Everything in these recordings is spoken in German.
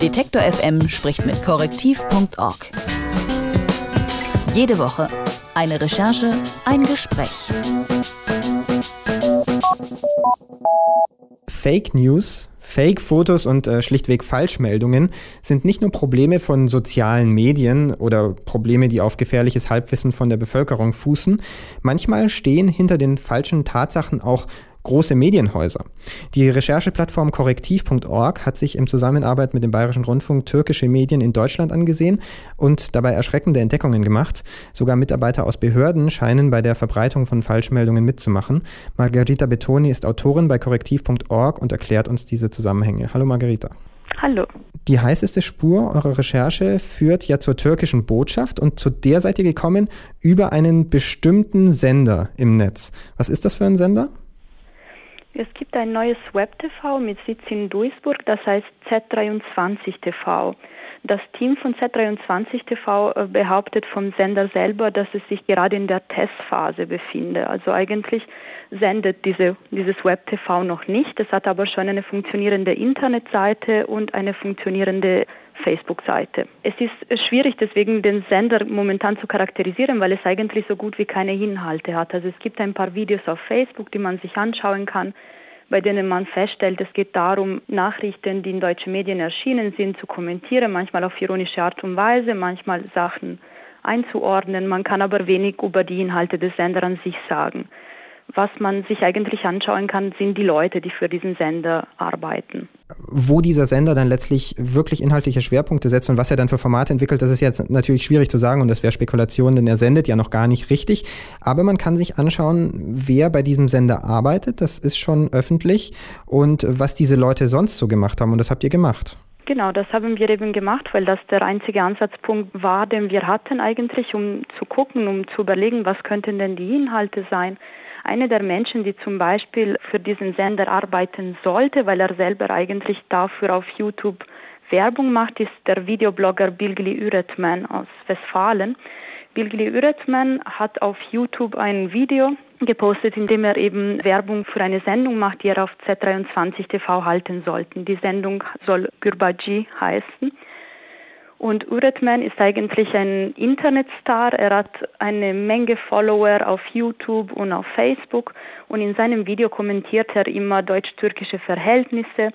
Detektor FM spricht mit korrektiv.org. Jede Woche eine Recherche, ein Gespräch. Fake News, Fake-Fotos und äh, schlichtweg Falschmeldungen sind nicht nur Probleme von sozialen Medien oder Probleme, die auf gefährliches Halbwissen von der Bevölkerung fußen. Manchmal stehen hinter den falschen Tatsachen auch große Medienhäuser. Die Rechercheplattform korrektiv.org hat sich in Zusammenarbeit mit dem Bayerischen Rundfunk türkische Medien in Deutschland angesehen und dabei erschreckende Entdeckungen gemacht. Sogar Mitarbeiter aus Behörden scheinen bei der Verbreitung von Falschmeldungen mitzumachen. Margarita Betoni ist Autorin bei korrektiv.org und erklärt uns diese Zusammenhänge. Hallo Margarita. Hallo. Die heißeste Spur eurer Recherche führt ja zur türkischen Botschaft und zu der seid ihr gekommen über einen bestimmten Sender im Netz. Was ist das für ein Sender? Es gibt ein neues Web-TV mit Sitz in Duisburg, das heißt Z23 TV. Das Team von Z23 TV äh, behauptet vom Sender selber, dass es sich gerade in der Testphase befinde. Also eigentlich sendet diese, dieses Web-TV noch nicht. Es hat aber schon eine funktionierende Internetseite und eine funktionierende Facebook-Seite. Es ist schwierig deswegen den Sender momentan zu charakterisieren, weil es eigentlich so gut wie keine Inhalte hat. Also es gibt ein paar Videos auf Facebook, die man sich anschauen kann, bei denen man feststellt, es geht darum, Nachrichten, die in deutschen Medien erschienen sind, zu kommentieren, manchmal auf ironische Art und Weise, manchmal Sachen einzuordnen. Man kann aber wenig über die Inhalte des Senders an sich sagen was man sich eigentlich anschauen kann, sind die Leute, die für diesen Sender arbeiten. Wo dieser Sender dann letztlich wirklich inhaltliche Schwerpunkte setzt und was er dann für Formate entwickelt, das ist jetzt natürlich schwierig zu sagen und das wäre Spekulation, denn er sendet ja noch gar nicht richtig. Aber man kann sich anschauen, wer bei diesem Sender arbeitet, das ist schon öffentlich und was diese Leute sonst so gemacht haben und das habt ihr gemacht. Genau, das haben wir eben gemacht, weil das der einzige Ansatzpunkt war, den wir hatten eigentlich, um zu gucken, um zu überlegen, was könnten denn die Inhalte sein eine der Menschen, die zum Beispiel für diesen Sender arbeiten sollte, weil er selber eigentlich dafür auf YouTube Werbung macht, ist der Videoblogger Bilgli Üretman aus Westfalen. Bilgli Üretman hat auf YouTube ein Video gepostet, in dem er eben Werbung für eine Sendung macht, die er auf Z23 TV halten sollte. Die Sendung soll Gürbaji heißen. Und Uretman ist eigentlich ein Internetstar. Er hat eine Menge Follower auf YouTube und auf Facebook. Und in seinem Video kommentiert er immer deutsch-türkische Verhältnisse.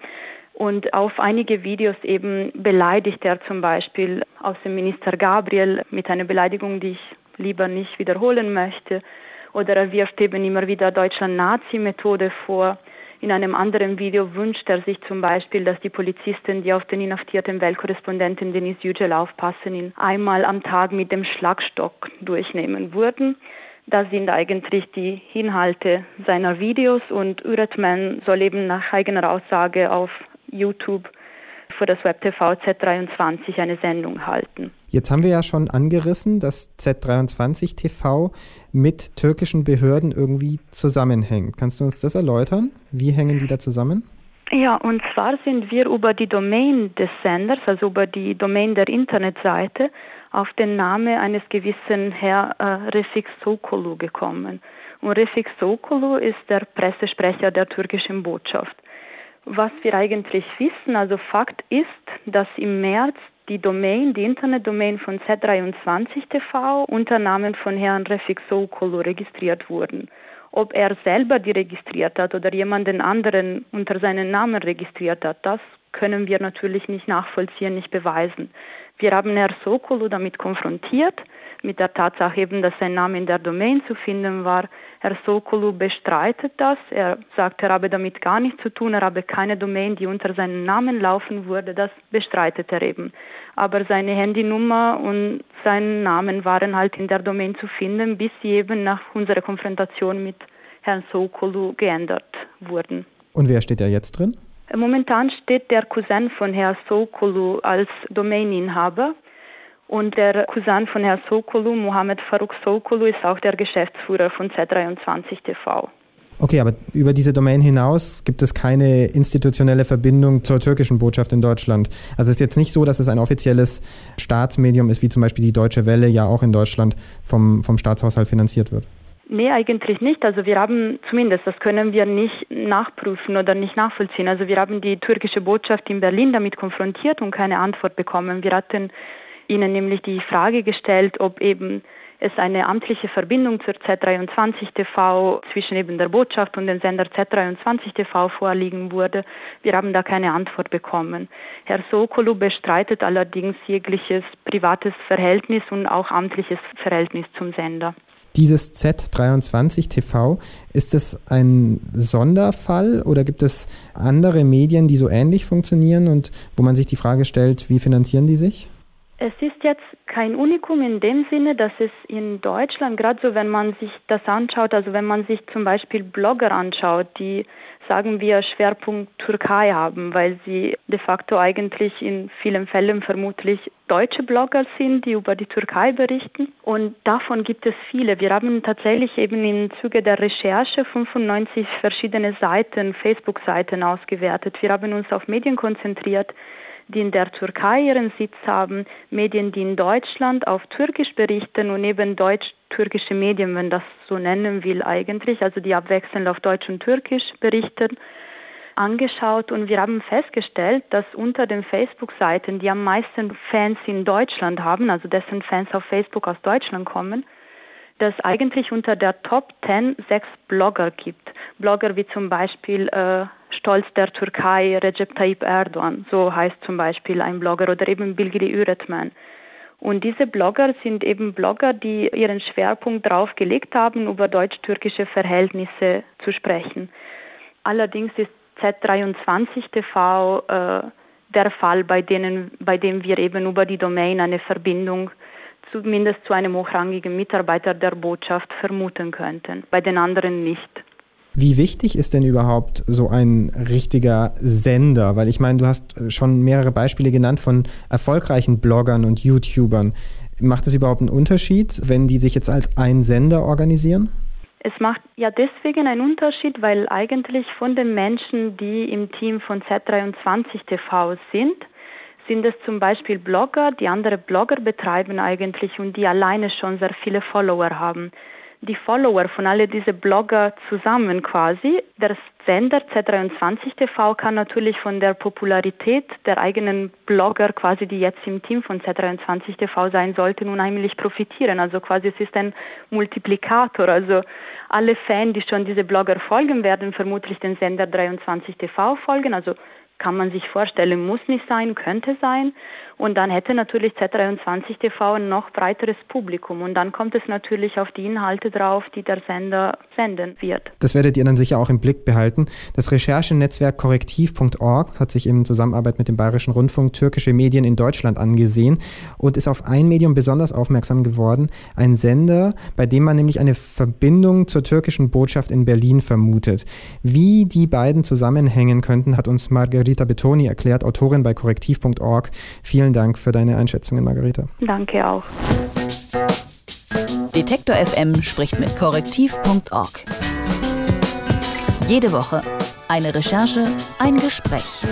Und auf einige Videos eben beleidigt er zum Beispiel Außenminister Gabriel mit einer Beleidigung, die ich lieber nicht wiederholen möchte. Oder er wirft eben immer wieder Deutschland-Nazi-Methode vor. In einem anderen Video wünscht er sich zum Beispiel, dass die Polizisten, die auf den inhaftierten Weltkorrespondenten Denis Yücel aufpassen, ihn einmal am Tag mit dem Schlagstock durchnehmen würden. Das sind eigentlich die Inhalte seiner Videos und Uretman soll eben nach eigener Aussage auf YouTube für das WebTV Z23 eine Sendung halten. Jetzt haben wir ja schon angerissen, dass Z23 TV mit türkischen Behörden irgendwie zusammenhängt. Kannst du uns das erläutern? Wie hängen die da zusammen? Ja, und zwar sind wir über die Domain des Senders, also über die Domain der Internetseite, auf den Namen eines gewissen Herr äh, Refik Sokolu gekommen. Und Refik Sokolu ist der Pressesprecher der türkischen Botschaft. Was wir eigentlich wissen, also Fakt ist, dass im März die Domain, die Internetdomain von Z23 TV unter Namen von Herrn Refik Sokolo registriert wurden. Ob er selber die registriert hat oder jemanden anderen unter seinen Namen registriert hat, das können wir natürlich nicht nachvollziehen, nicht beweisen. Wir haben Herrn Sokolo damit konfrontiert, mit der Tatsache eben, dass sein Name in der Domain zu finden war. Herr Sokolu bestreitet das. Er sagt, er habe damit gar nichts zu tun. Er habe keine Domain, die unter seinem Namen laufen würde. Das bestreitet er eben. Aber seine Handynummer und sein Namen waren halt in der Domain zu finden, bis sie eben nach unserer Konfrontation mit Herrn Sokolu geändert wurden. Und wer steht da jetzt drin? Momentan steht der Cousin von Herrn Sokolu als Domaininhaber. Und der Cousin von Herrn Sokolu, Mohamed Farouk Sokolu, ist auch der Geschäftsführer von Z23 TV. Okay, aber über diese Domain hinaus gibt es keine institutionelle Verbindung zur türkischen Botschaft in Deutschland. Also es ist jetzt nicht so, dass es ein offizielles Staatsmedium ist, wie zum Beispiel die Deutsche Welle ja auch in Deutschland vom, vom Staatshaushalt finanziert wird. Nee, eigentlich nicht. Also wir haben zumindest, das können wir nicht nachprüfen oder nicht nachvollziehen. Also wir haben die türkische Botschaft in Berlin damit konfrontiert und keine Antwort bekommen. Wir hatten ihnen nämlich die Frage gestellt, ob eben es eine amtliche Verbindung zur Z23 TV zwischen eben der Botschaft und dem Sender Z23 TV vorliegen würde. Wir haben da keine Antwort bekommen. Herr Sokolu bestreitet allerdings jegliches privates Verhältnis und auch amtliches Verhältnis zum Sender. Dieses Z23 TV, ist es ein Sonderfall oder gibt es andere Medien, die so ähnlich funktionieren und wo man sich die Frage stellt, wie finanzieren die sich? Es ist jetzt kein Unikum in dem Sinne, dass es in Deutschland, gerade so wenn man sich das anschaut, also wenn man sich zum Beispiel Blogger anschaut, die sagen wir Schwerpunkt Türkei haben, weil sie de facto eigentlich in vielen Fällen vermutlich deutsche Blogger sind, die über die Türkei berichten. Und davon gibt es viele. Wir haben tatsächlich eben im Zuge der Recherche 95 verschiedene Seiten, Facebook-Seiten ausgewertet. Wir haben uns auf Medien konzentriert, die in der Türkei ihren Sitz haben, Medien, die in Deutschland auf Türkisch berichten und eben deutsch-türkische Medien, wenn das so nennen will eigentlich, also die abwechselnd auf Deutsch und Türkisch berichten, angeschaut und wir haben festgestellt, dass unter den Facebook-Seiten, die am meisten Fans in Deutschland haben, also dessen Fans auf Facebook aus Deutschland kommen, dass eigentlich unter der Top 10 sechs Blogger gibt. Blogger wie zum Beispiel äh, Stolz der Türkei, Recep Tayyip Erdogan, so heißt zum Beispiel ein Blogger, oder eben Bilgiri Üretman. Und diese Blogger sind eben Blogger, die ihren Schwerpunkt darauf gelegt haben, über deutsch-türkische Verhältnisse zu sprechen. Allerdings ist Z23 TV äh, der Fall, bei, denen, bei dem wir eben über die Domain eine Verbindung zumindest zu einem hochrangigen Mitarbeiter der Botschaft vermuten könnten, bei den anderen nicht. Wie wichtig ist denn überhaupt so ein richtiger Sender? Weil ich meine, du hast schon mehrere Beispiele genannt von erfolgreichen Bloggern und YouTubern. Macht es überhaupt einen Unterschied, wenn die sich jetzt als ein Sender organisieren? Es macht ja deswegen einen Unterschied, weil eigentlich von den Menschen, die im Team von Z23 TV sind, sind es zum Beispiel Blogger, die andere Blogger betreiben eigentlich und die alleine schon sehr viele Follower haben die Follower von alle diese Blogger zusammen quasi. Der Sender Z23 TV kann natürlich von der Popularität der eigenen Blogger quasi, die jetzt im Team von Z23 TV sein sollten, unheimlich profitieren. Also quasi es ist ein Multiplikator. Also alle Fans, die schon diese Blogger folgen, werden vermutlich den Sender 23 TV folgen. Also kann man sich vorstellen, muss nicht sein, könnte sein. Und dann hätte natürlich Z23 TV ein noch breiteres Publikum. Und dann kommt es natürlich auf die Inhalte drauf, die der Sender senden wird. Das werdet ihr dann sicher auch im Blick behalten. Das Recherchenetzwerk korrektiv.org hat sich in Zusammenarbeit mit dem Bayerischen Rundfunk türkische Medien in Deutschland angesehen und ist auf ein Medium besonders aufmerksam geworden. Ein Sender, bei dem man nämlich eine Verbindung zur türkischen Botschaft in Berlin vermutet. Wie die beiden zusammenhängen könnten, hat uns Margarita Betoni erklärt, Autorin bei korrektiv.org. Vielen Dank für deine Einschätzungen, Margareta. Danke auch. Detektor FM spricht mit korrektiv.org. Jede Woche eine Recherche, ein Gespräch.